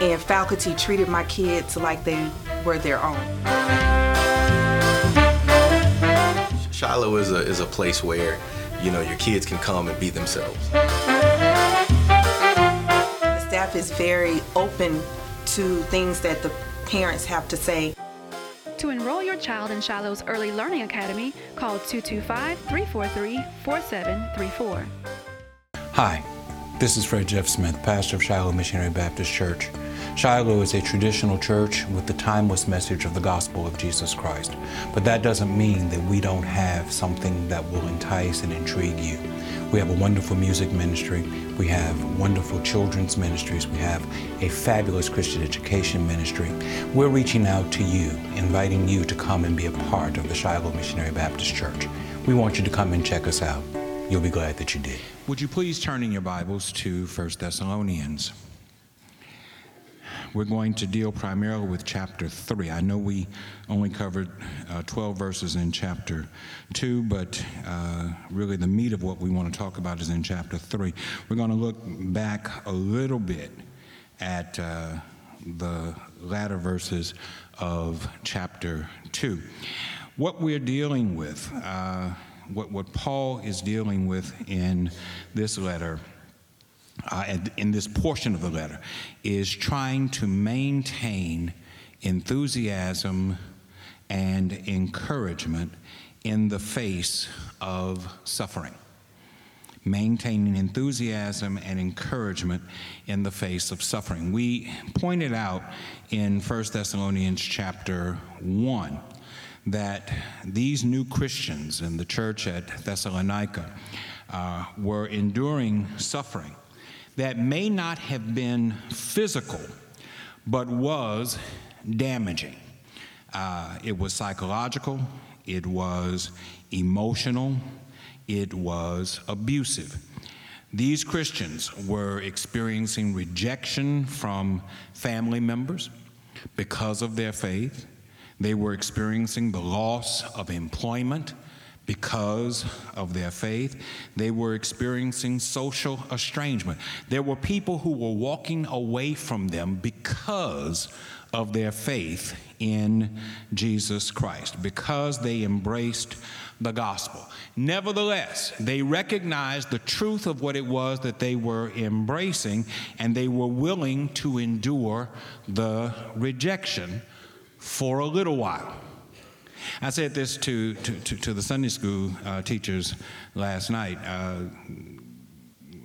and faculty treated my kids like they were their own. Shiloh is a, is a place where, you know, your kids can come and be themselves. The staff is very open to things that the parents have to say. To enroll your child in Shiloh's Early Learning Academy, call 225 343 4734. Hi, this is Fred Jeff Smith, pastor of Shiloh Missionary Baptist Church. Shiloh is a traditional church with the timeless message of the gospel of Jesus Christ. But that doesn't mean that we don't have something that will entice and intrigue you. We have a wonderful music ministry. We have wonderful children's ministries. We have a fabulous Christian education ministry. We're reaching out to you, inviting you to come and be a part of the Shiloh Missionary Baptist Church. We want you to come and check us out. You'll be glad that you did. Would you please turn in your Bibles to 1 Thessalonians? We're going to deal primarily with chapter 3. I know we only covered uh, 12 verses in chapter 2, but uh, really the meat of what we want to talk about is in chapter 3. We're going to look back a little bit at uh, the latter verses of chapter 2. What we're dealing with, uh, what, what Paul is dealing with in this letter, uh, in this portion of the letter is trying to maintain enthusiasm and encouragement in the face of suffering. Maintaining enthusiasm and encouragement in the face of suffering. We pointed out in 1 Thessalonians chapter 1 that these new Christians in the church at Thessalonica uh, were enduring suffering that may not have been physical, but was damaging. Uh, it was psychological, it was emotional, it was abusive. These Christians were experiencing rejection from family members because of their faith. They were experiencing the loss of employment because of their faith. They were experiencing social estrangement. There were people who were walking away from them because of their faith in Jesus Christ, because they embraced the gospel. Nevertheless, they recognized the truth of what it was that they were embracing, and they were willing to endure the rejection for a little while. I said this to, to, to, to the Sunday school uh, teachers last night, uh,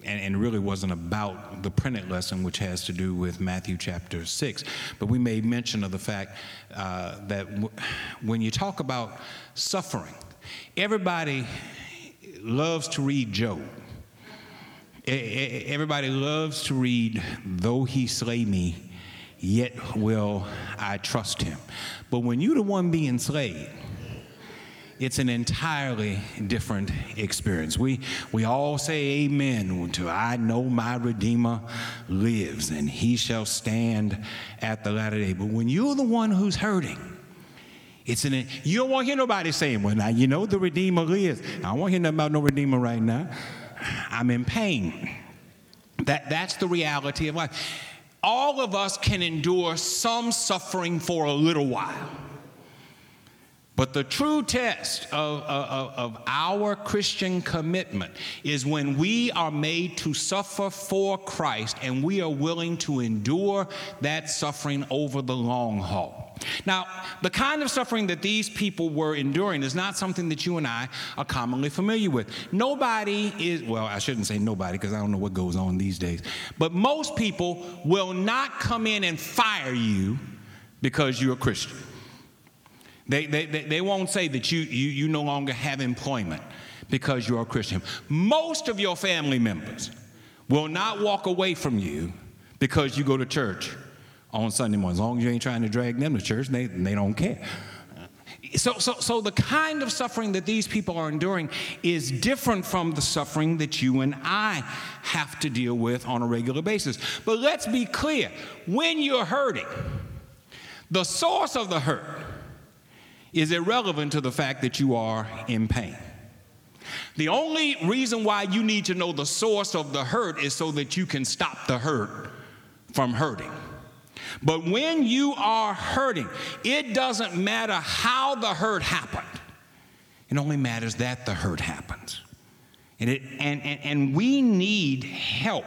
and, and really wasn't about the printed lesson, which has to do with Matthew chapter 6. But we made mention of the fact uh, that w- when you talk about suffering, everybody loves to read Job. Everybody loves to read, though he slay me, yet will I trust him. But when you're the one being slayed, it's an entirely different experience. We, we all say amen to I know my Redeemer lives and he shall stand at the latter day. But when you're the one who's hurting, it's an, you don't want to hear nobody saying, well, now you know the Redeemer lives. I don't want to hear nothing about no Redeemer right now. I'm in pain. That, that's the reality of life all of us can endure some suffering for a little while. But the true test of, of, of, our Christian commitment is when we are made to suffer for Christ and we are willing to endure that suffering over the long haul. Now, the kind of suffering that these people were enduring is not something that you and I are commonly familiar with. Nobody is, well, I shouldn't say nobody because I don't know what goes on these days, but most people will not come in and fire you because you're a Christian. They, they, they, they won't say that you, you, you no longer have employment because you're a Christian. Most of your family members will not walk away from you because you go to church on Sunday morning. As long as you ain't trying to drag them to church, they, they don't care. So, so, so the kind of suffering that these people are enduring is different from the suffering that you and I have to deal with on a regular basis. But let's be clear when you're hurting, the source of the hurt is irrelevant to the fact that you are in pain. The only reason why you need to know the source of the hurt is so that you can stop the hurt from hurting. But when you are hurting, it doesn't matter how the hurt happened, it only matters that the hurt happens. And, it, and, and, and we need help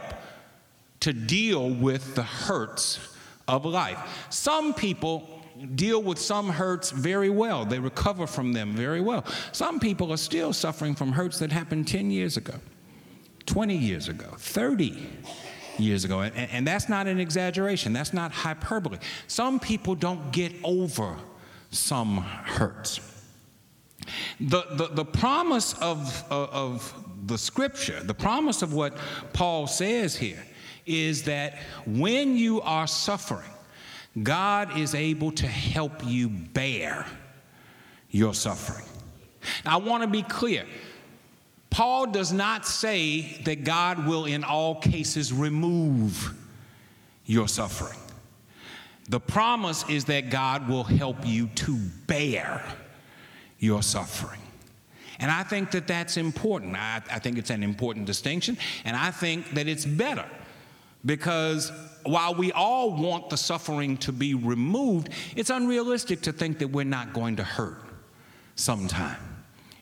to deal with the hurts of life. Some people deal with some hurts very well, they recover from them very well. Some people are still suffering from hurts that happened 10 years ago, 20 years ago, 30 years ago. And, and that's not an exaggeration, that's not hyperbole. Some people don't get over some hurts. The, the, the promise of, uh, of the scripture, the promise of what Paul says here, is that when you are suffering, God is able to help you bear your suffering. Now, I want to be clear. Paul does not say that God will, in all cases, remove your suffering. The promise is that God will help you to bear your suffering. And I think that that's important. I, I, think it's an important distinction. And I think that it's better because while we all want the suffering to be removed, it's unrealistic to think that we're not going to hurt sometime.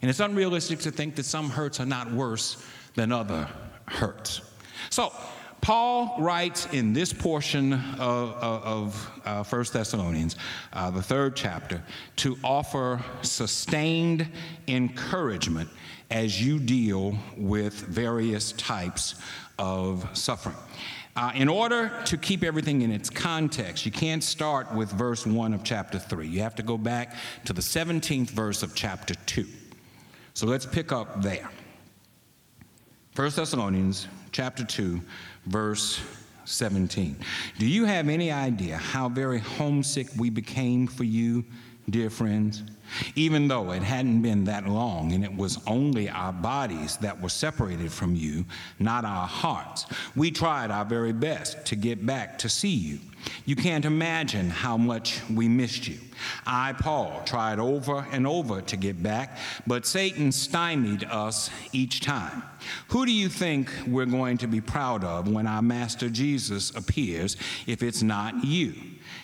And it's unrealistic to think that some hurts are not worse than other hurts. So, Paul writes in this portion of, of, uh, 1 Thessalonians, uh, the third chapter, to offer sustained encouragement as you deal with various types of suffering. Uh, in order to keep everything in its context, you can't start with verse 1 of chapter 3. You have to go back to the 17th verse of chapter 2. So let's pick up there. 1 Thessalonians chapter 2, verse 17. Do you have any idea how very homesick we became for you, dear friends? Even though it hadn't been that long and it was only our bodies that were separated from you, not our hearts. We tried our very best to get back to see you. You can't imagine how much we missed you. I, Paul, tried over and over to get back, but Satan stymied us each time. Who do you think we're going to be proud of when our Master Jesus appears if it's not you?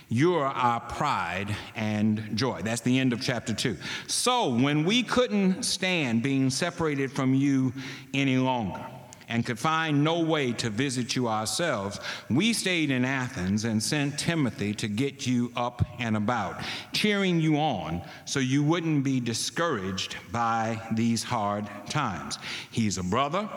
You're our pride and joy. That's the end of chapter 2. So, when we couldn't stand being separated from you any longer, and could find no way to visit you ourselves, we stayed in Athens and sent Timothy to get you up and about, cheering you on so you wouldn't be discouraged by these hard times. He's a brother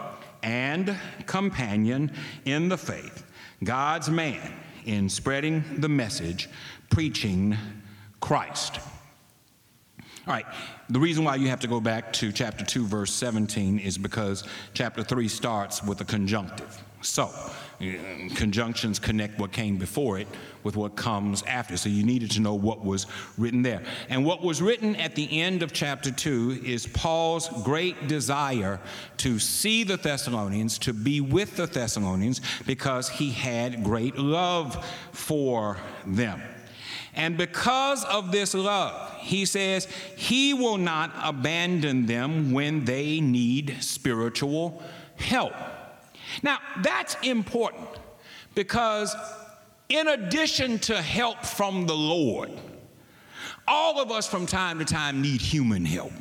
and companion in the faith, God's man in spreading the message, preaching Christ. All right, the reason why you have to go back to chapter 2, verse 17 is because chapter 3 starts with a conjunctive. So, uh, conjunctions connect what came before it with what comes after. So you needed to know what was written there. And what was written at the end of chapter 2 is Paul's great desire to see the Thessalonians, to be with the Thessalonians, because he had great love for them. And because of this love, he says he will not abandon them when they need spiritual help. Now, that's important because, in addition to help from the Lord, all of us from time to time need human help.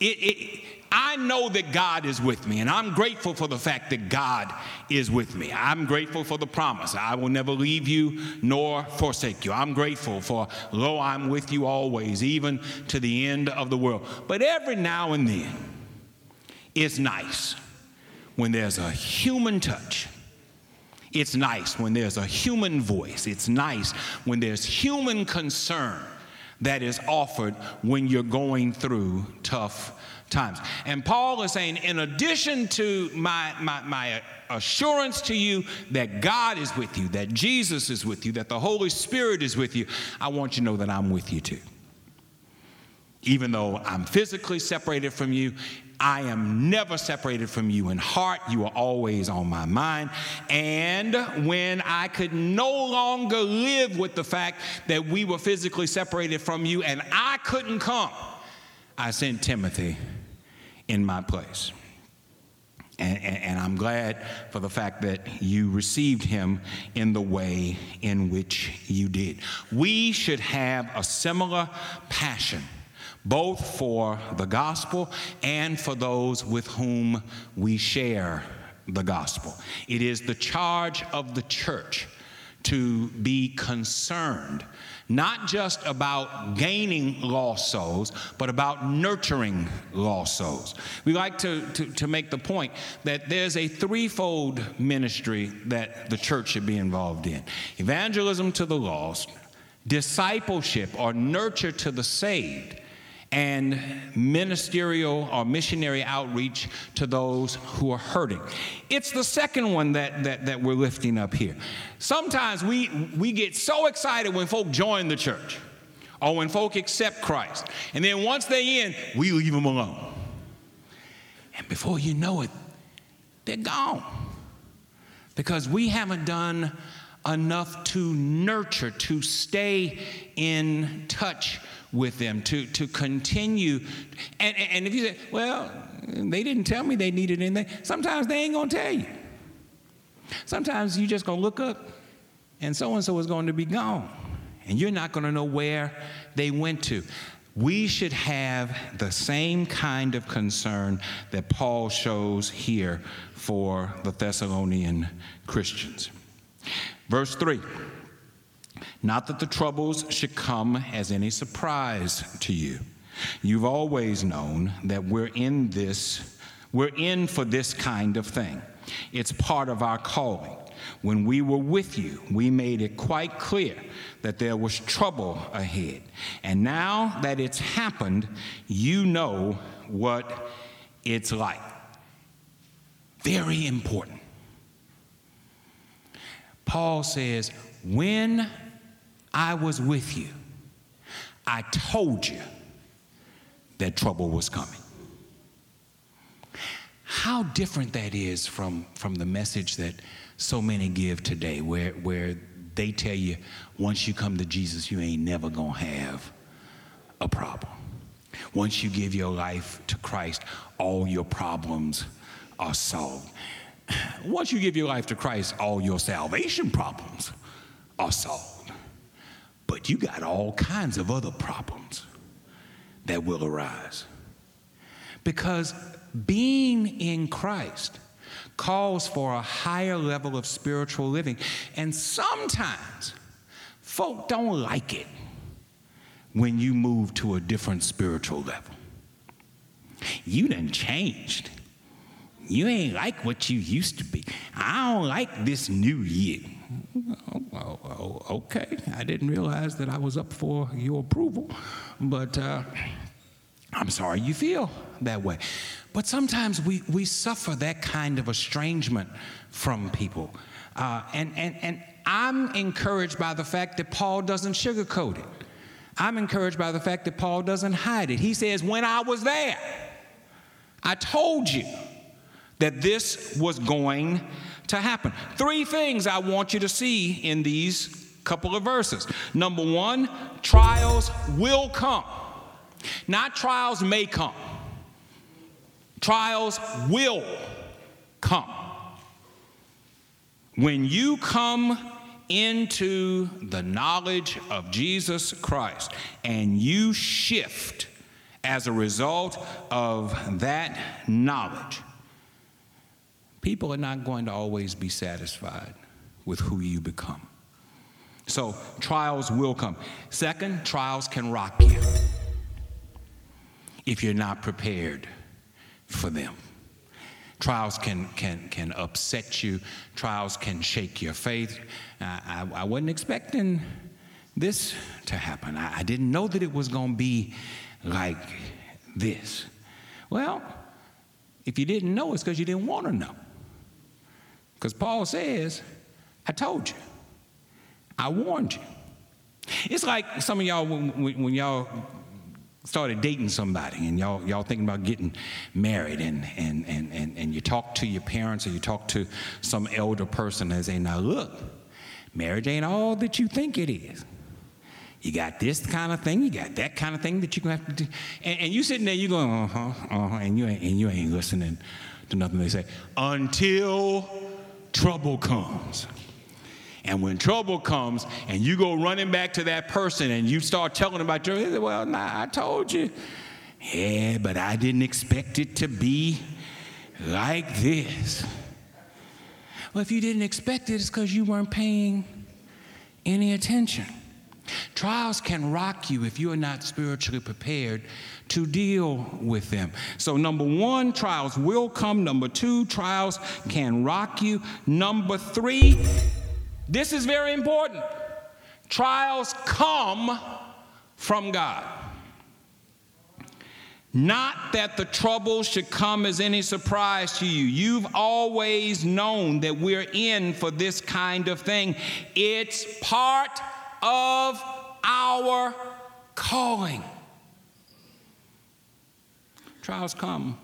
It, it, I know that God is with me, and I'm grateful for the fact that God is with me. I'm grateful for the promise I will never leave you nor forsake you. I'm grateful for, lo, I'm with you always, even to the end of the world. But every now and then, it's nice when there's a human touch. It's nice when there's a human voice. It's nice when there's human concern that is offered when you're going through tough times. And Paul is saying, in addition to my, my, my assurance to you that God is with you, that Jesus is with you, that the Holy Spirit is with you, I want you to know that I'm with you too. Even though I'm physically separated from you, I am never separated from you in heart. You are always on my mind. And when I could no longer live with the fact that we were physically separated from you and I couldn't come, I sent Timothy in my place. And, and, and, I'm glad for the fact that you received him in the way in which you did. We should have a similar passion, both for the gospel and for those with whom we share the gospel. It is the charge of the church to be concerned not just about gaining lost souls, but about nurturing lost souls. We like to, to, to, make the point that there's a threefold ministry that the church should be involved in evangelism to the lost, discipleship or nurture to the saved, and ministerial or missionary outreach to those who are hurting. It's the second one that, that, that we're lifting up here. Sometimes we, we get so excited when folk join the church or when folk accept Christ. And then once they're in, we leave them alone. And before you know it, they're gone. Because we haven't done enough to nurture, to stay in touch with them, to, to continue. And, and if you say, well, they didn't tell me they needed anything, sometimes they ain't gonna tell you. Sometimes you just gonna look up and so and so is going to be gone, and you're not gonna know where they went to. We should have the same kind of concern that Paul shows here for the Thessalonian Christians. Verse 3 not that the troubles should come as any surprise to you. You've always known that we're in this, we're in for this kind of thing. It's part of our calling. When we were with you, we made it quite clear that there was trouble ahead. And now that it's happened, you know what it's like. Very important. Paul says, when I was with you, I told you that trouble was coming. How different that is from, from the message that so many give today, where, where they tell you once you come to Jesus, you ain't never gonna have a problem. Once you give your life to Christ, all your problems are solved. Once you give your life to Christ, all your salvation problems are solved. But you got all kinds of other problems that will arise. Because being in Christ calls for a higher level of spiritual living. And sometimes folk don't like it when you move to a different spiritual level. You done changed. You ain't like what you used to be. I don't like this new year. Oh, oh, okay. I didn't realize that I was up for your approval, but uh, I'm sorry you feel that way. But sometimes we, we suffer that kind of estrangement from people. Uh, and, and, and I'm encouraged by the fact that Paul doesn't sugarcoat it. I'm encouraged by the fact that Paul doesn't hide it. He says, When I was there, I told you that this was going to happen. Three things I want you to see in these couple of verses. Number one, trials will come, not trials may come. Trials will come. When you come into the knowledge of Jesus Christ and you shift as a result of that knowledge, people are not going to always be satisfied with who you become. So, trials will come. Second, trials can rock you if you're not prepared for them. Trials can, can, can upset you, trials can shake your faith. I, I, I wasn't expecting this to happen. I, I didn't know that it was going to be like this. Well, if you didn't know, it's because you didn't want to know. Because Paul says, I told you, I warned you. It's like some of y'all, when, when y'all started dating somebody and y'all, y'all thinking about getting married and, and, and, and, and you talk to your parents or you talk to some elder person and say, now look, marriage ain't all that you think it is. You got this kind of thing, you got that kind of thing that you're gonna have to do. And, and you sitting there, you going, uh-huh, uh-huh, and you ain't, and you ain't listening to nothing. They say, until trouble comes. And when trouble comes and you go running back to that person and you start telling them about your, well, nah, I told you. Yeah, but I didn't expect it to be like this. Well, if you didn't expect it, it's because you weren't paying any attention. Trials can rock you if you are not spiritually prepared to deal with them. So, number one, trials will come. Number two, trials can rock you. Number three, this is very important trials come from God. Not that the trouble should come as any surprise to you. You've always known that we're in for this kind of thing. It's part of our calling. Trials come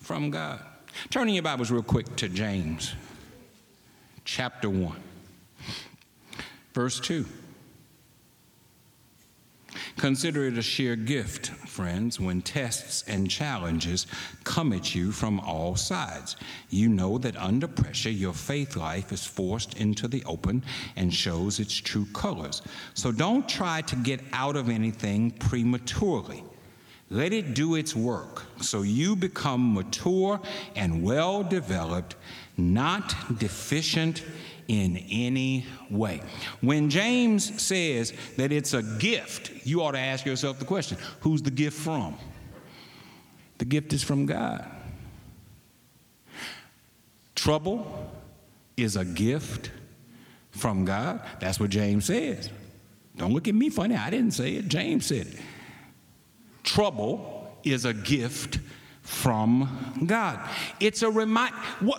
from God. Turning your Bibles real quick to James chapter 1, verse 2. Consider it a sheer gift, friends, when tests and challenges come at you from all sides. You know that under pressure, your faith life is forced into the open and shows its true colors. So don't try to get out of anything prematurely. Let it do its work so you become mature and well developed, not deficient in any way. When James says that it's a gift, you ought to ask yourself the question who's the gift from? The gift is from God. Trouble is a gift from God. That's what James says. Don't look at me funny. I didn't say it. James said it. Trouble is a gift from God. It's a remind. What,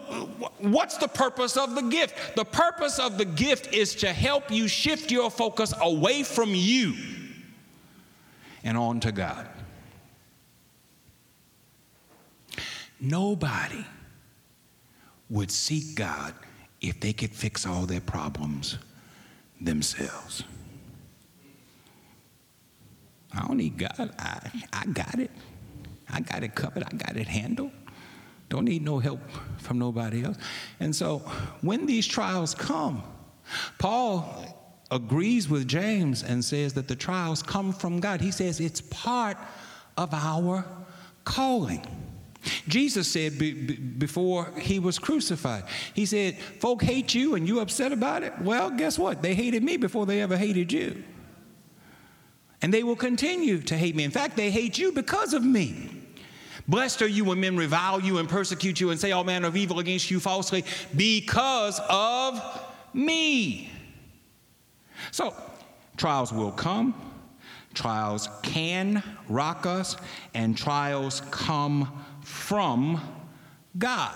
what's the purpose of the gift? The purpose of the gift is to help you shift your focus away from you and on to God. Nobody would seek God if they could fix all their problems themselves. I don't need God. I, I got it. I got it covered. I got it handled. Don't need no help from nobody else. And so when these trials come, Paul agrees with James and says that the trials come from God. He says it's part of our calling. Jesus said be, be, before he was crucified, he said, Folk hate you and you upset about it? Well, guess what? They hated me before they ever hated you. And they will continue to hate me. In fact, they hate you because of me. Blessed are you when men revile you and persecute you and say all manner of evil against you falsely because of me. So, trials will come, trials can rock us, and trials come from God.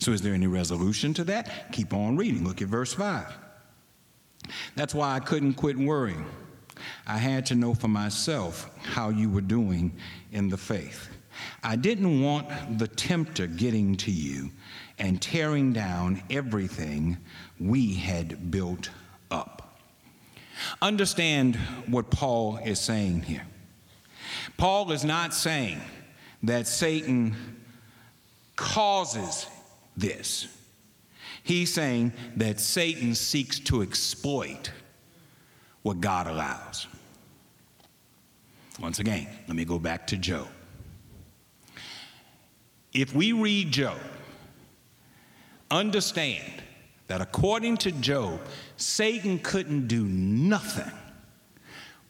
So, is there any resolution to that? Keep on reading. Look at verse 5. That's why I couldn't quit worrying. I had to know for myself how you were doing in the faith. I didn't want the tempter getting to you and tearing down everything we had built up. Understand what Paul is saying here. Paul is not saying that Satan causes this. He's saying that Satan seeks to exploit what God allows. Once again, let me go back to Job. If we read Job, understand that according to Job, Satan couldn't do nothing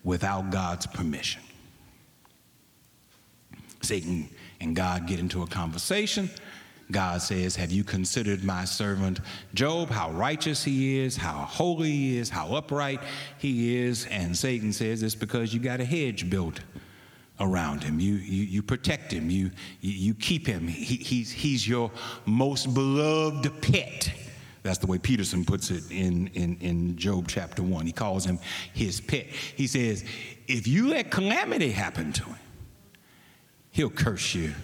without God's permission. Satan and God get into a conversation. God says, Have you considered my servant Job, how righteous he is, how holy he is, how upright he is? And Satan says, It's because you got a hedge built around him. You, you, you protect him, you, you, keep him. He, he's, he's your most beloved pet. That's the way Peterson puts it in, in, in Job chapter 1. He calls him his pet. He says, If you let calamity happen to him, he'll curse you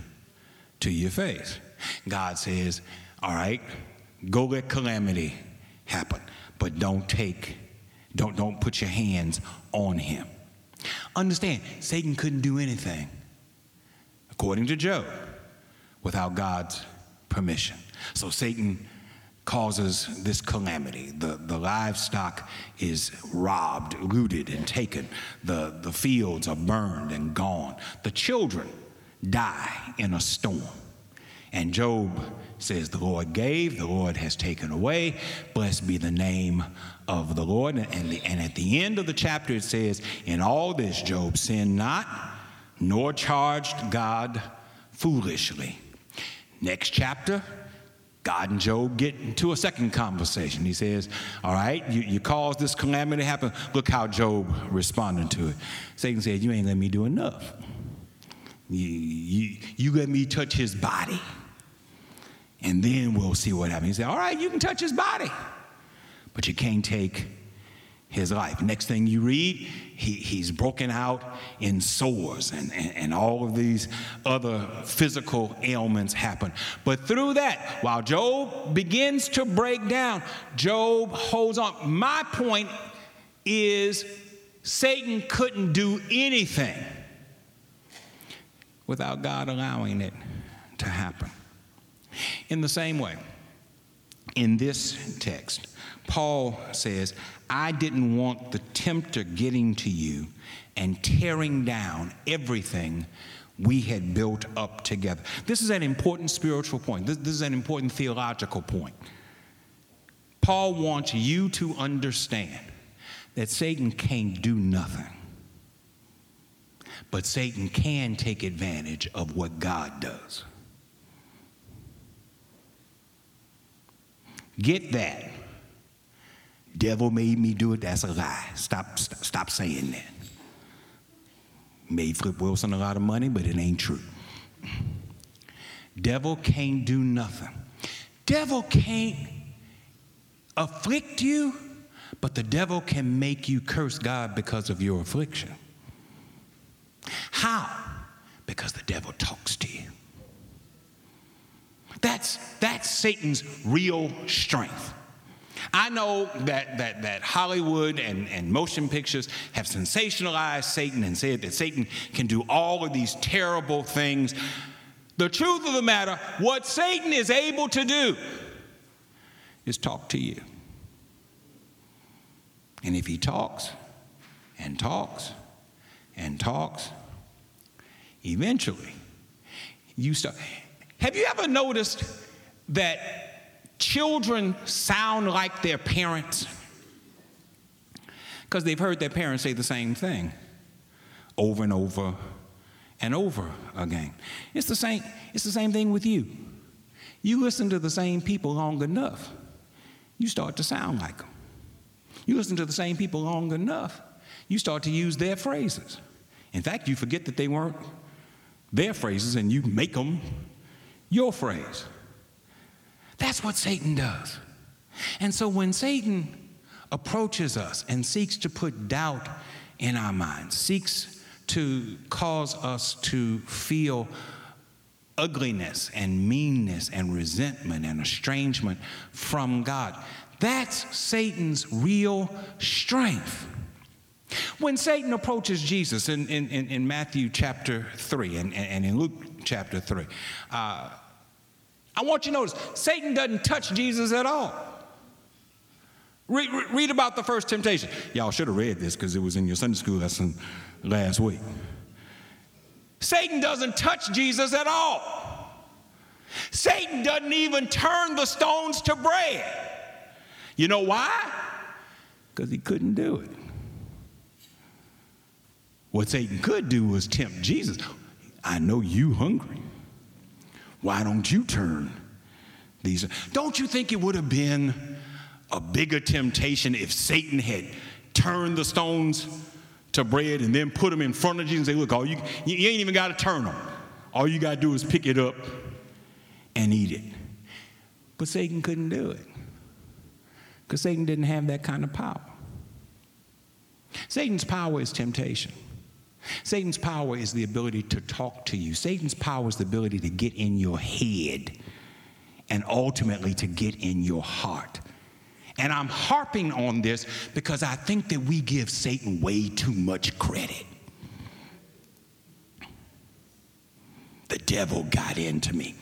to your face. God says, all right, go let calamity happen, but don't take, don't, don't put your hands on him. Understand, Satan couldn't do anything, according to Job, without God's permission. So Satan causes this calamity. The, the livestock is robbed, looted, and taken. The, the fields are burned and gone. The children die in a storm. And Job says, The Lord gave, the Lord has taken away. Blessed be the name of the Lord. And, the, and at the end of the chapter, it says, In all this, Job sinned not, nor charged God foolishly. Next chapter, God and Job get into a second conversation. He says, All right, you, you caused this calamity to happen. Look how Job responded to it. Satan said, You ain't let me do enough. You, you, you let me touch his body and then we'll see what happens. He said, All right, you can touch his body, but you can't take his life. Next thing you read, he, he's broken out in sores and, and, and, all of these other physical ailments happen. But through that, while Job begins to break down, Job holds on. My point is Satan couldn't do anything without God allowing it to happen. In the same way, in this text, Paul says, I didn't want the tempter getting to you and tearing down everything we had built up together. This is an important spiritual point. This, this, is an important theological point. Paul wants you to understand that Satan can't do nothing, but Satan can take advantage of what God does. Get that. Devil made me do it. That's a lie. Stop, stop, stop saying that. Made Flip Wilson a lot of money, but it ain't true. Devil can't do nothing. Devil can't afflict you, but the devil can make you curse God because of your affliction. How? Because the devil talks to you. That's, that's Satan's real strength. I know that, that, that Hollywood and, and motion pictures have sensationalized Satan and said that Satan can do all of these terrible things. The truth of the matter, what Satan is able to do is talk to you. And if he talks and talks and talks, eventually you start. Have you ever noticed that children sound like their parents? Because they've heard their parents say the same thing over and over and over again. It's the same, it's the same thing with you. You listen to the same people long enough, you start to sound like them. You listen to the same people long enough, you start to use their phrases. In fact, you forget that they weren't their phrases and you make them your phrase. That's what Satan does. And so when Satan approaches us and seeks to put doubt in our minds, seeks to cause us to feel ugliness and meanness and resentment and estrangement from God, that's Satan's real strength. When Satan approaches Jesus in, in, in Matthew chapter 3 and, and in Luke chapter 3, uh, I want you to notice Satan doesn't touch Jesus at all. Read, read about the first temptation. Y'all should have read this because it was in your Sunday school lesson last week. Satan doesn't touch Jesus at all. Satan doesn't even turn the stones to bread. You know why? Because he couldn't do it. What Satan could do was tempt Jesus. I know you hungry. Why don't you turn these? Don't you think it would have been a bigger temptation if Satan had turned the stones to bread and then put them in front of Jesus and say, Look, all you, you ain't even got to turn them. All you got to do is pick it up and eat it. But Satan couldn't do it because Satan didn't have that kind of power. Satan's power is temptation. Satan's power is the ability to talk to you. Satan's power is the ability to get in your head and ultimately to get in your heart. And I'm harping on this because I think that we give Satan way too much credit. The devil got into me.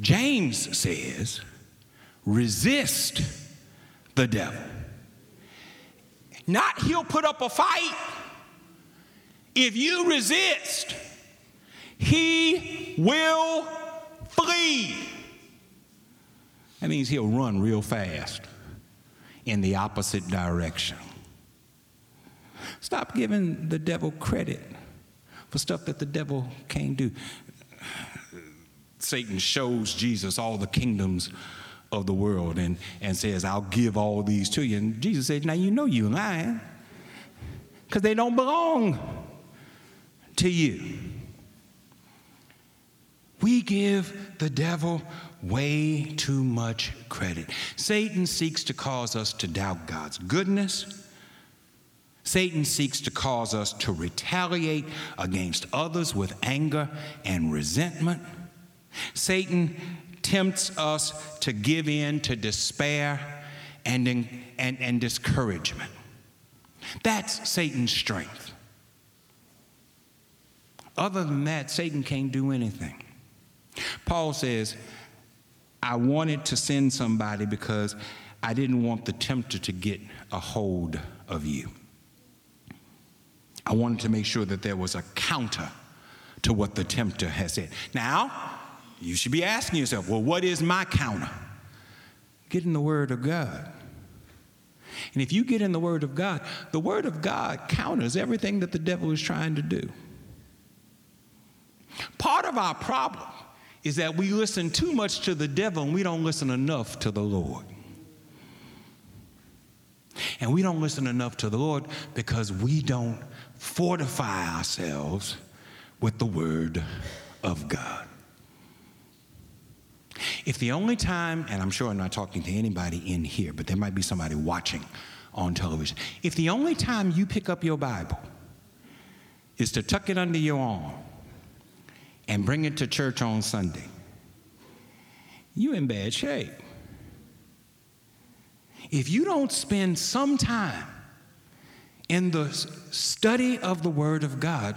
James says, resist the devil. Not he'll put up a fight. If you resist, he will flee. That means he'll run real fast in the opposite direction. Stop giving the devil credit for stuff that the devil can't do. Satan shows Jesus all the kingdoms of the world and, and says, I'll give all these to you. And Jesus says, Now you know you're lying because they don't belong to you. We give the devil way too much credit. Satan seeks to cause us to doubt God's goodness. Satan seeks to cause us to retaliate against others with anger and resentment. Satan tempts us to give in to despair and, and, and discouragement. That's Satan's strength. Other than that, Satan can't do anything. Paul says, I wanted to send somebody because I didn't want the tempter to get a hold of you. I wanted to make sure that there was a counter to what the tempter has said. Now, you should be asking yourself, well, what is my counter? Get in the Word of God. And if you get in the Word of God, the Word of God counters everything that the devil is trying to do. Part of our problem is that we listen too much to the devil and we don't listen enough to the Lord. And we don't listen enough to the Lord because we don't fortify ourselves with the Word of God. If the only time, and I'm sure I'm not talking to anybody in here, but there might be somebody watching on television, if the only time you pick up your Bible is to tuck it under your arm and bring it to church on Sunday, you're in bad shape. If you don't spend some time in the study of the Word of God,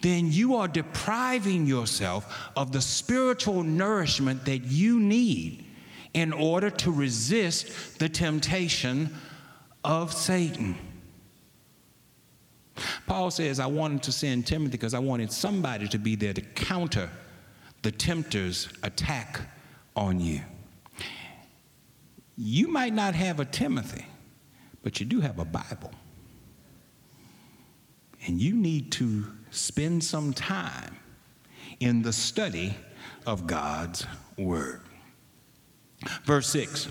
then you are depriving yourself of the spiritual nourishment that you need in order to resist the temptation of Satan. Paul says, I wanted to send Timothy because I wanted somebody to be there to counter the tempter's attack on you. You might not have a Timothy, but you do have a Bible. And you need to spend some time in the study of God's Word. Verse 6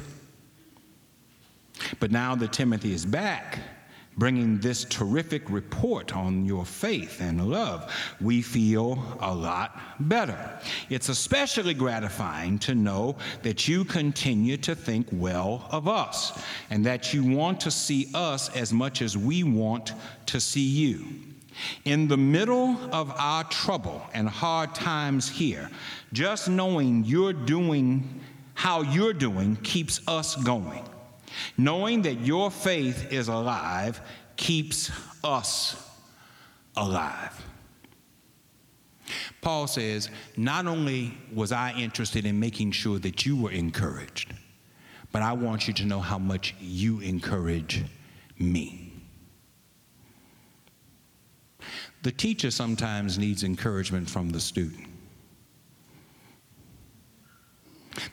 But now that Timothy is back, bringing this terrific report on your faith and love, we feel a lot better. It's especially gratifying to know that you continue to think well of us and that you want to see us as much as we want to see you. In the middle of our trouble and hard times here, just knowing you're doing how you're doing keeps us going. Knowing that your faith is alive keeps us alive. Paul says, Not only was I interested in making sure that you were encouraged, but I want you to know how much you encourage me. The teacher sometimes needs encouragement from the student.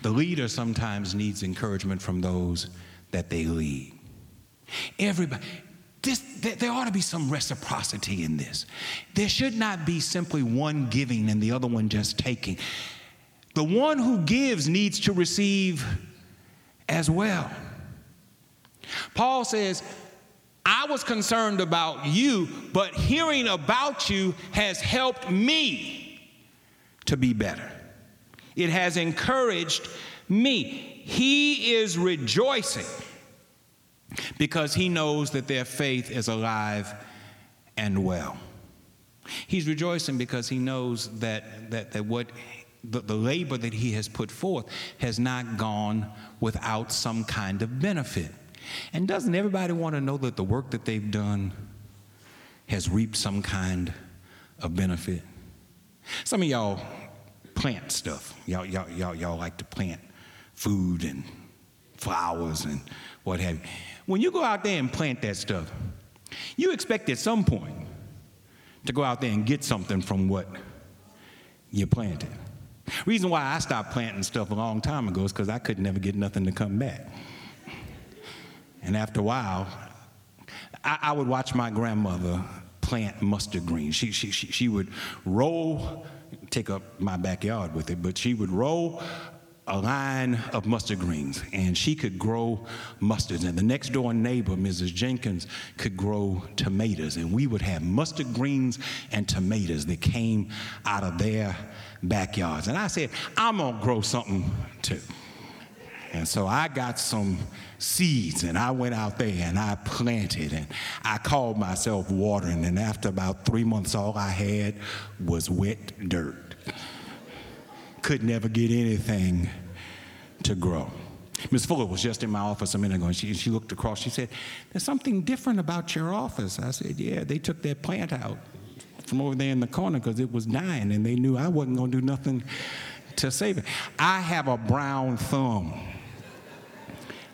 The leader sometimes needs encouragement from those that they lead. Everybody, this, there ought to be some reciprocity in this. There should not be simply one giving and the other one just taking. The one who gives needs to receive as well. Paul says, I was concerned about you, but hearing about you has helped me to be better. It has encouraged me. He is rejoicing because he knows that their faith is alive and well. He's rejoicing because he knows that, that, that what the, the labor that he has put forth has not gone without some kind of benefit. And doesn't everybody want to know that the work that they've done has reaped some kind of benefit? Some of y'all plant stuff. Y'all, y'all, y'all, y'all like to plant food and flowers and what have you. When you go out there and plant that stuff, you expect at some point to go out there and get something from what you planted. Reason why I stopped planting stuff a long time ago is because I could never get nothing to come back. And after a while, I, I, would watch my grandmother plant mustard greens. She, she, she, she would roll, take up my backyard with it, but she would roll a line of mustard greens, and she could grow mustards. And the next door neighbor, Mrs. Jenkins, could grow tomatoes, and we would have mustard greens and tomatoes that came out of their backyards. And I said, I'm gonna grow something too. And so I got some seeds and I went out there and I planted and I called myself watering. And after about three months, all I had was wet dirt. Could never get anything to grow. Miss Fuller was just in my office a minute ago and she, she looked across. She said, There's something different about your office. I said, Yeah, they took that plant out from over there in the corner because it was dying and they knew I wasn't going to do nothing to save it. I have a brown thumb.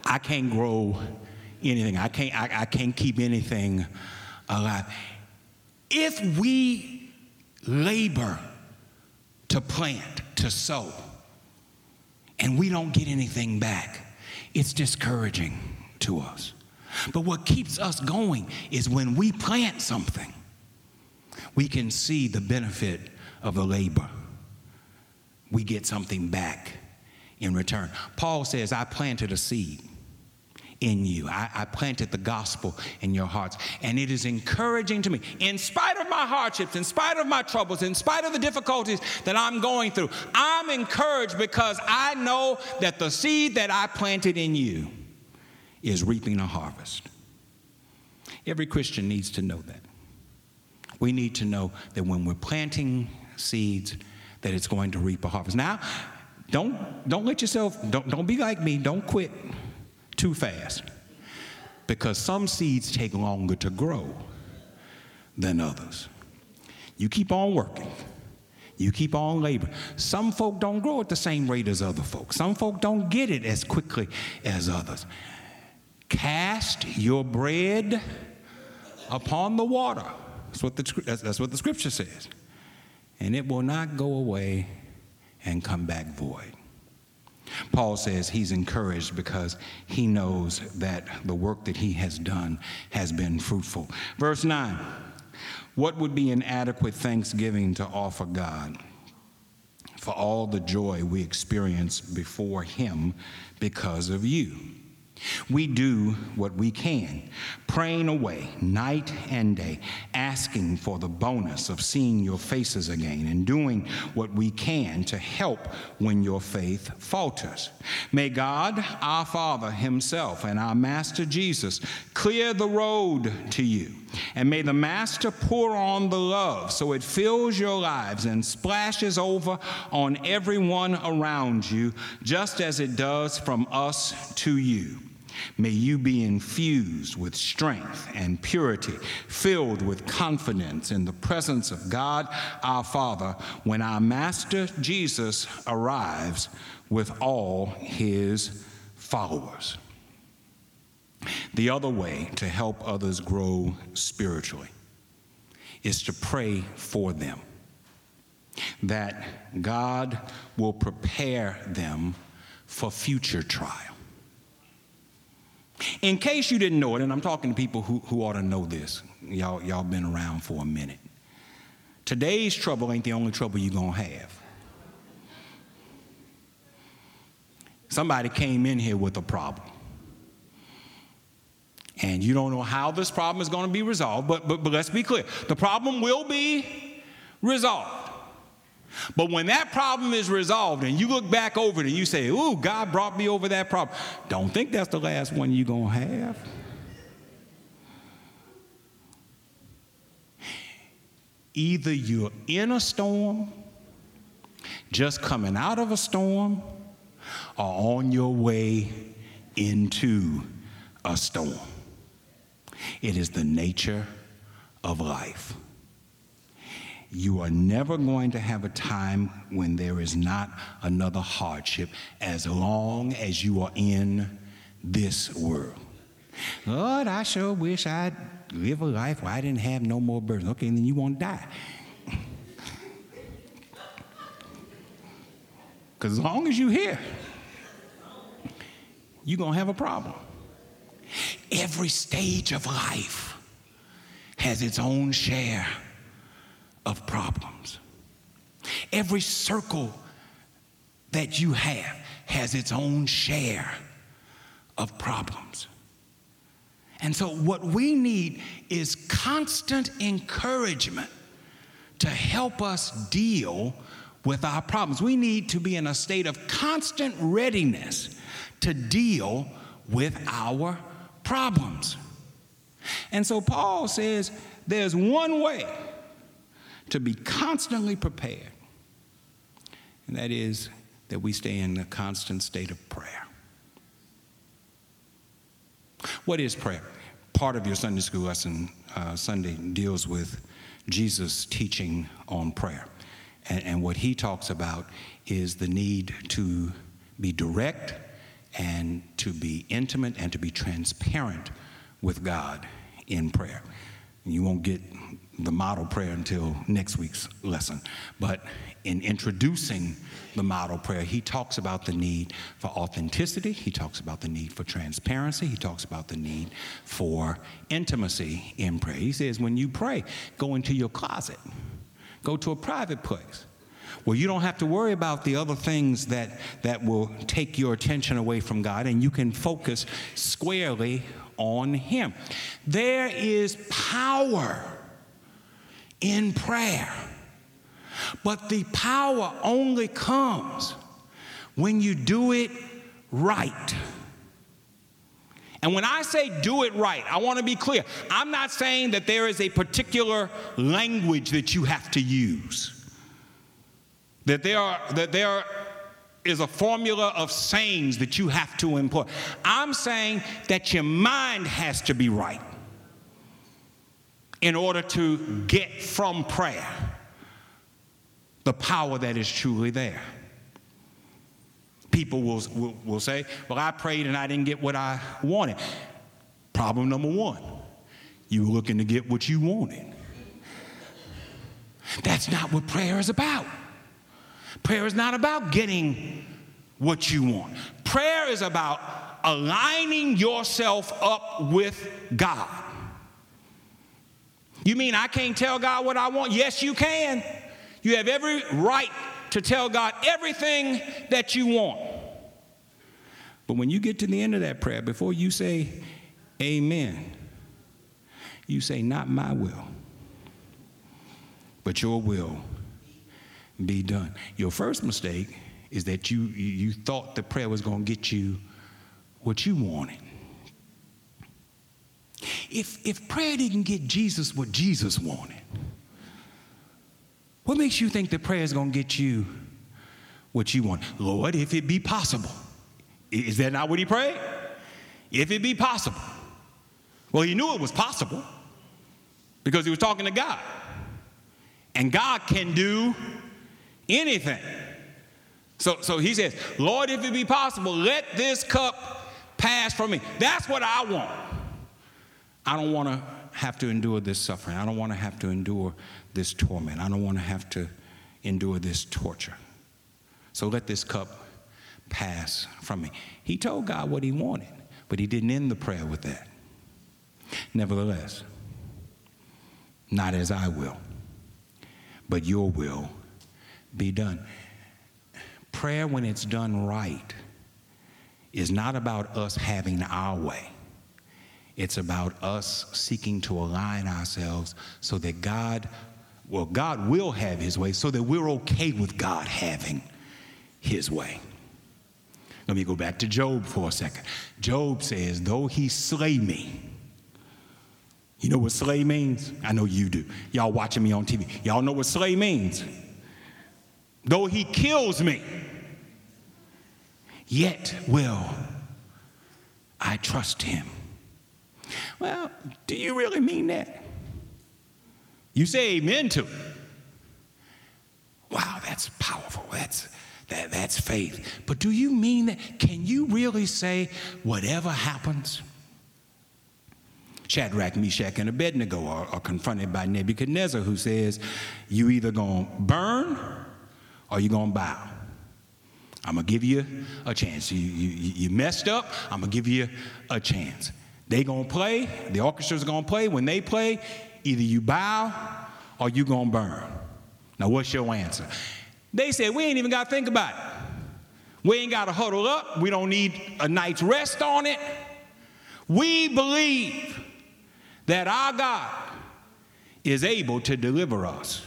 I can't grow anything. I can't, I, I can't keep anything alive. If we labor to plant, to sow, and we don't get anything back, it's discouraging to us. But what keeps us going is when we plant something, we can see the benefit of the labor. We get something back in return. Paul says, I planted a seed in you. I, I, planted the gospel in your hearts. And it is encouraging to me, in spite of my hardships, in spite of my troubles, in spite of the difficulties that I'm going through, I'm encouraged because I know that the seed that I planted in you is reaping a harvest. Every Christian needs to know that. We need to know that when we're planting seeds, that it's going to reap a harvest. Now, don't, don't let yourself, don't, don't be like me, don't quit too fast because some seeds take longer to grow than others. You keep on working. You keep on laboring. Some folk don't grow at the same rate as other folks. Some folk don't get it as quickly as others. Cast your bread upon the water. That's what the, that's what the scripture says. And it will not go away and come back void. Paul says he's encouraged because he knows that the work that he has done has been fruitful. Verse 9 What would be an adequate thanksgiving to offer God for all the joy we experience before him because of you? We do what we can, praying away night and day, asking for the bonus of seeing your faces again, and doing what we can to help when your faith falters. May God, our Father Himself, and our Master Jesus clear the road to you. And may the Master pour on the love so it fills your lives and splashes over on everyone around you, just as it does from us to you. May you be infused with strength and purity, filled with confidence in the presence of God our Father when our Master Jesus arrives with all his followers. The other way to help others grow spiritually is to pray for them, that God will prepare them for future trial. In case you didn't know it, and I'm talking to people who, who ought to know this, y'all, y'all been around for a minute. Today's trouble ain't the only trouble you're going to have. Somebody came in here with a problem. And you don't know how this problem is going to be resolved, but, but, but let's be clear the problem will be resolved. But when that problem is resolved and you look back over it and you say, Ooh, God brought me over that problem, don't think that's the last one you're going to have. Either you're in a storm, just coming out of a storm, or on your way into a storm. It is the nature of life. You are never going to have a time when there is not another hardship as long as you are in this world. Lord, I sure wish I'd live a life where I didn't have no more burdens. Okay, then you won't die. Because as long as you're here, you're going to have a problem. Every stage of life has its own share of problems. Every circle that you have has its own share of problems. And so, what we need is constant encouragement to help us deal with our problems. We need to be in a state of constant readiness to deal with our problems. And so, Paul says there's one way to be constantly prepared, and that is that we stay in a constant state of prayer. What is prayer? Part of your Sunday school lesson uh, Sunday deals with Jesus' teaching on prayer. And, and what he talks about is the need to be direct and to be intimate and to be transparent with God in prayer. You won't get the model prayer until next week's lesson. But in introducing the model prayer, he talks about the need for authenticity, he talks about the need for transparency, he talks about the need for intimacy in prayer. He says, when you pray, go into your closet, go to a private place. Well, you don't have to worry about the other things that, that will take your attention away from God, and you can focus squarely on Him. There is power in prayer. But the power only comes when you do it right. And when I say do it right, I want to be clear. I'm not saying that there is a particular language that you have to use. That there are that there is a formula of sayings that you have to employ. I'm saying that your mind has to be right in order to get from prayer the power that is truly there. People will, will, will, say, Well, I prayed and I didn't get what I wanted. Problem number one you were looking to get what you wanted. That's not what prayer is about. Prayer is not about getting what you want. Prayer is about aligning yourself up with God. You mean I can't tell God what I want? Yes, you can. You have every right to tell God everything that you want. But when you get to the end of that prayer, before you say amen, you say, Not my will, but your will be done. Your first mistake is that you, you thought the prayer was going to get you what you wanted. If, if prayer didn't get Jesus what Jesus wanted, what makes you think that prayer is going to get you what you want? Lord, if it be possible. Is that not what he prayed? If it be possible. Well, he knew it was possible because he was talking to God. And God can do anything. So, so he says, Lord, if it be possible, let this cup pass from me. That's what I want. I don't want to have to endure this suffering. I don't want to have to endure this torment. I don't want to have to endure this torture. So let this cup pass from me. He told God what he wanted, but he didn't end the prayer with that. Nevertheless, not as I will, but your will be done. Prayer, when it's done right, is not about us having our way. It's about us seeking to align ourselves so that God, well, God will have his way so that we're okay with God having his way. Let me go back to Job for a second. Job says, Though he slay me, you know what slay means? I know you do. Y'all watching me on TV. Y'all know what slay means. Though he kills me, yet will I trust him. Well, do you really mean that? You say amen to it. Wow, that's powerful. That's that, that's faith. But do you mean that? Can you really say whatever happens? Shadrach, Meshach, and Abednego are, are confronted by Nebuchadnezzar, who says, You either gonna burn or you gonna bow. I'm gonna give you a chance. You, you, you messed up, I'm gonna give you a chance. They gonna play, the orchestra's gonna play. When they play, either you bow or you gonna burn. Now, what's your answer? They said, We ain't even gotta think about it. We ain't gotta huddle up. We don't need a night's rest on it. We believe that our God is able to deliver us.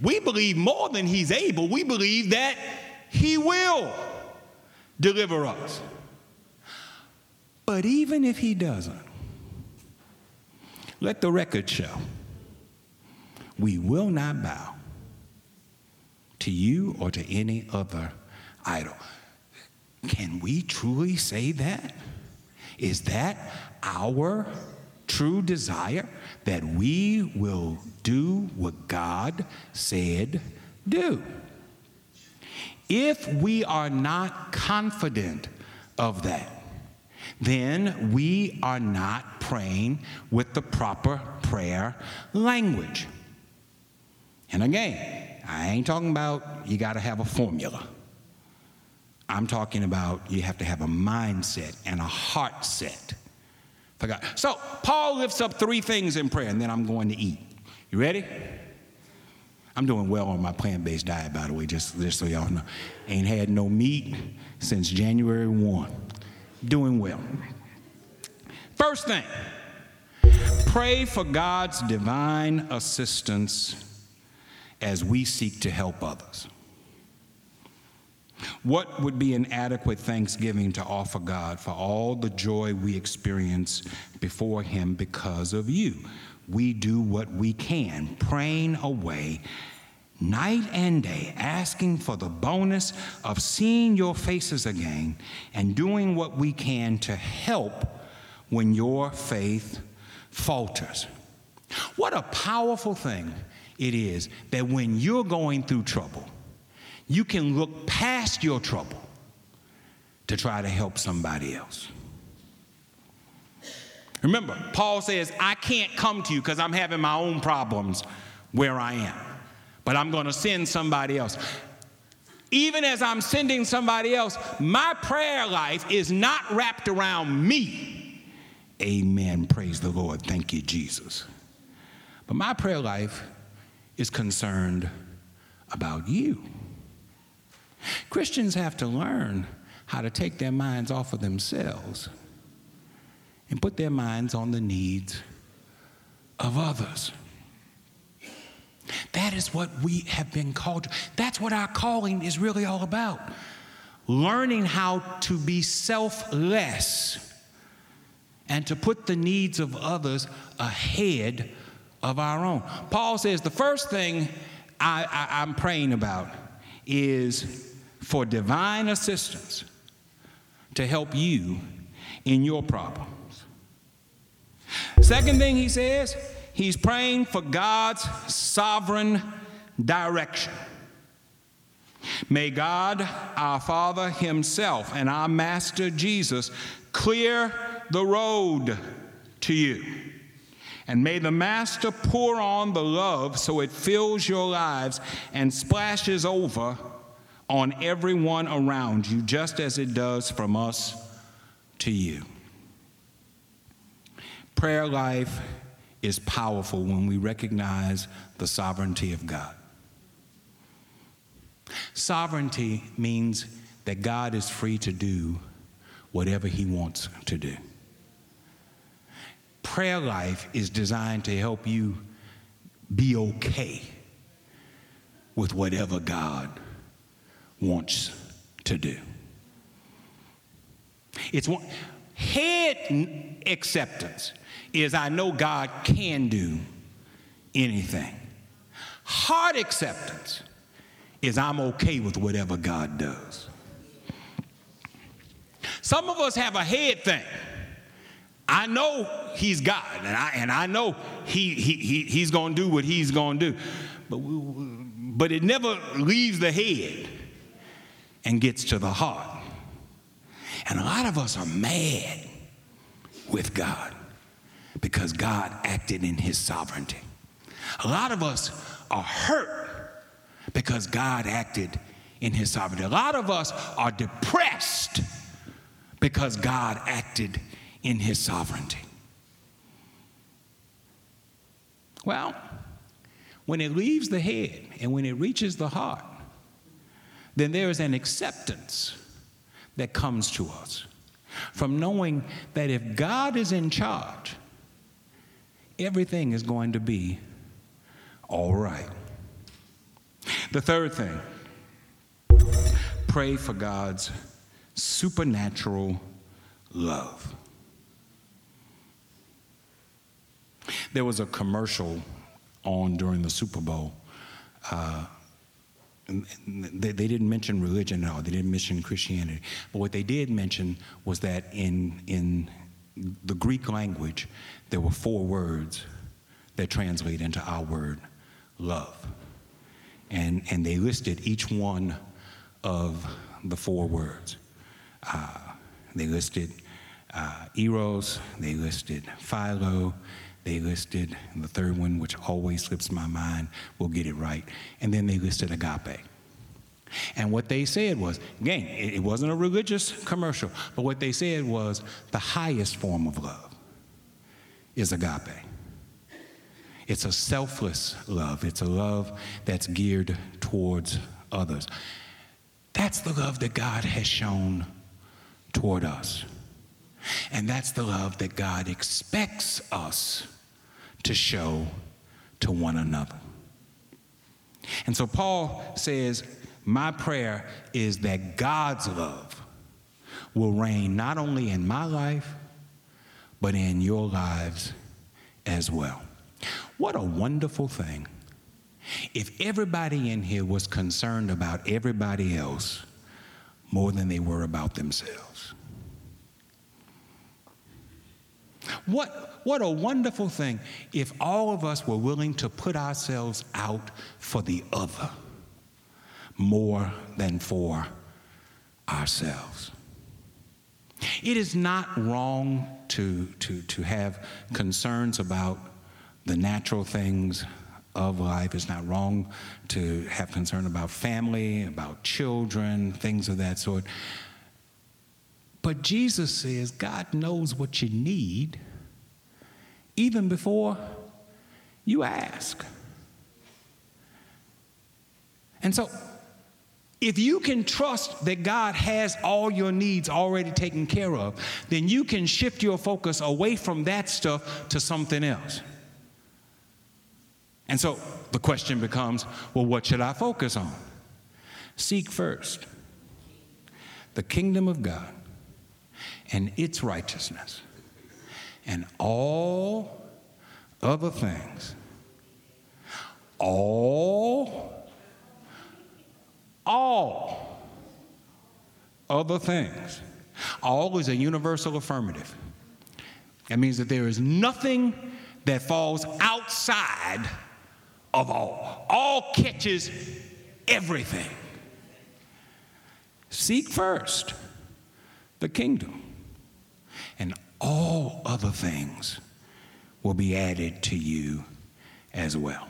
We believe more than He's able, we believe that He will deliver us. But even if He doesn't, let the record show we will not bow to you or to any other idol. Can we truly say that? Is that our true desire that we will do what God said do? If we are not confident of that, then we are not praying with the proper prayer language. And again, I ain't talking about you got to have a formula. I'm talking about you have to have a mindset and a heart set for God. So, Paul lifts up three things in prayer, and then I'm going to eat. You ready? I'm doing well on my plant based diet, by the way, just, just so y'all know. Ain't had no meat since January 1. Doing well. First thing, pray for God's divine assistance as we seek to help others. What would be an adequate thanksgiving to offer God for all the joy we experience before Him because of you? We do what we can, praying away night and day, asking for the bonus of seeing your faces again and doing what we can to help when your faith falters. What a powerful thing it is that when you're going through trouble, you can look past your trouble to try to help somebody else. Remember, Paul says, I can't come to you because I'm having my own problems where I am, but I'm going to send somebody else. Even as I'm sending somebody else, my prayer life is not wrapped around me. Amen. Praise the Lord. Thank you, Jesus. But my prayer life is concerned about you. Christians have to learn how to take their minds off of themselves and put their minds on the needs of others. That is what we have been called to. That's what our calling is really all about. Learning how to be selfless and to put the needs of others ahead of our own. Paul says the first thing I, I, I'm praying about is for divine assistance to help you in your problems. Second thing he says, he's praying for God's sovereign direction. May God, our Father Himself, and our Master Jesus clear the road to you. And may the Master pour on the love so it fills your lives and splashes over on everyone around you, just as it does from us to you. Prayer life is powerful when we recognize the sovereignty of God. Sovereignty means that God is free to do whatever He wants to do. Prayer life is designed to help you be okay with whatever God wants to do. It's one head acceptance is I know God can do anything. Heart acceptance is I'm okay with whatever God does. Some of us have a head thing. I know he's God, and I, and I know he, he, he, he's going to do what he's going to do. But we, but it never leaves the head and gets to the heart. And a lot of us are mad with God because God acted in his sovereignty. A lot of us are hurt because God acted in his sovereignty. A lot of us are depressed because God acted in his sovereignty. Well, when it leaves the head and when it reaches the heart, then there is an acceptance that comes to us from knowing that if God is in charge, everything is going to be all right. The third thing pray for God's supernatural love. There was a commercial on during the Super Bowl. Uh, they, they, didn't mention religion at all. They didn't mention Christianity. But what they did mention was that in, in the Greek language, there were four words that translate into our word, love. And, and they listed each one of the four words. Uh, they listed uh, eros, they listed philo, they listed the third one, which always slips my mind, we'll get it right, and then they listed agape. And what they said was, again, it wasn't a religious commercial, but what they said was the highest form of love is agape. It's a selfless love, it's a love that's geared towards others. That's the love that God has shown toward us. And that's the love that God expects us to show to one another. And so Paul says, My prayer is that God's love will reign not only in my life, but in your lives as well. What a wonderful thing if everybody in here was concerned about everybody else more than they were about themselves. What, what a wonderful thing if all of us were willing to put ourselves out for the other more than for ourselves. It is not wrong to, to, to have concerns about the natural things of life. It's not wrong to have concern about family, about children, things of that sort. But Jesus says God knows what you need even before you ask. And so, if you can trust that God has all your needs already taken care of, then you can shift your focus away from that stuff to something else. And so the question becomes well, what should I focus on? Seek first the kingdom of God and its righteousness, and all other things, all, all other things. All is a universal affirmative. That means that there is nothing that falls outside of all. All catches everything. Seek first the kingdom, all other things will be added to you as well.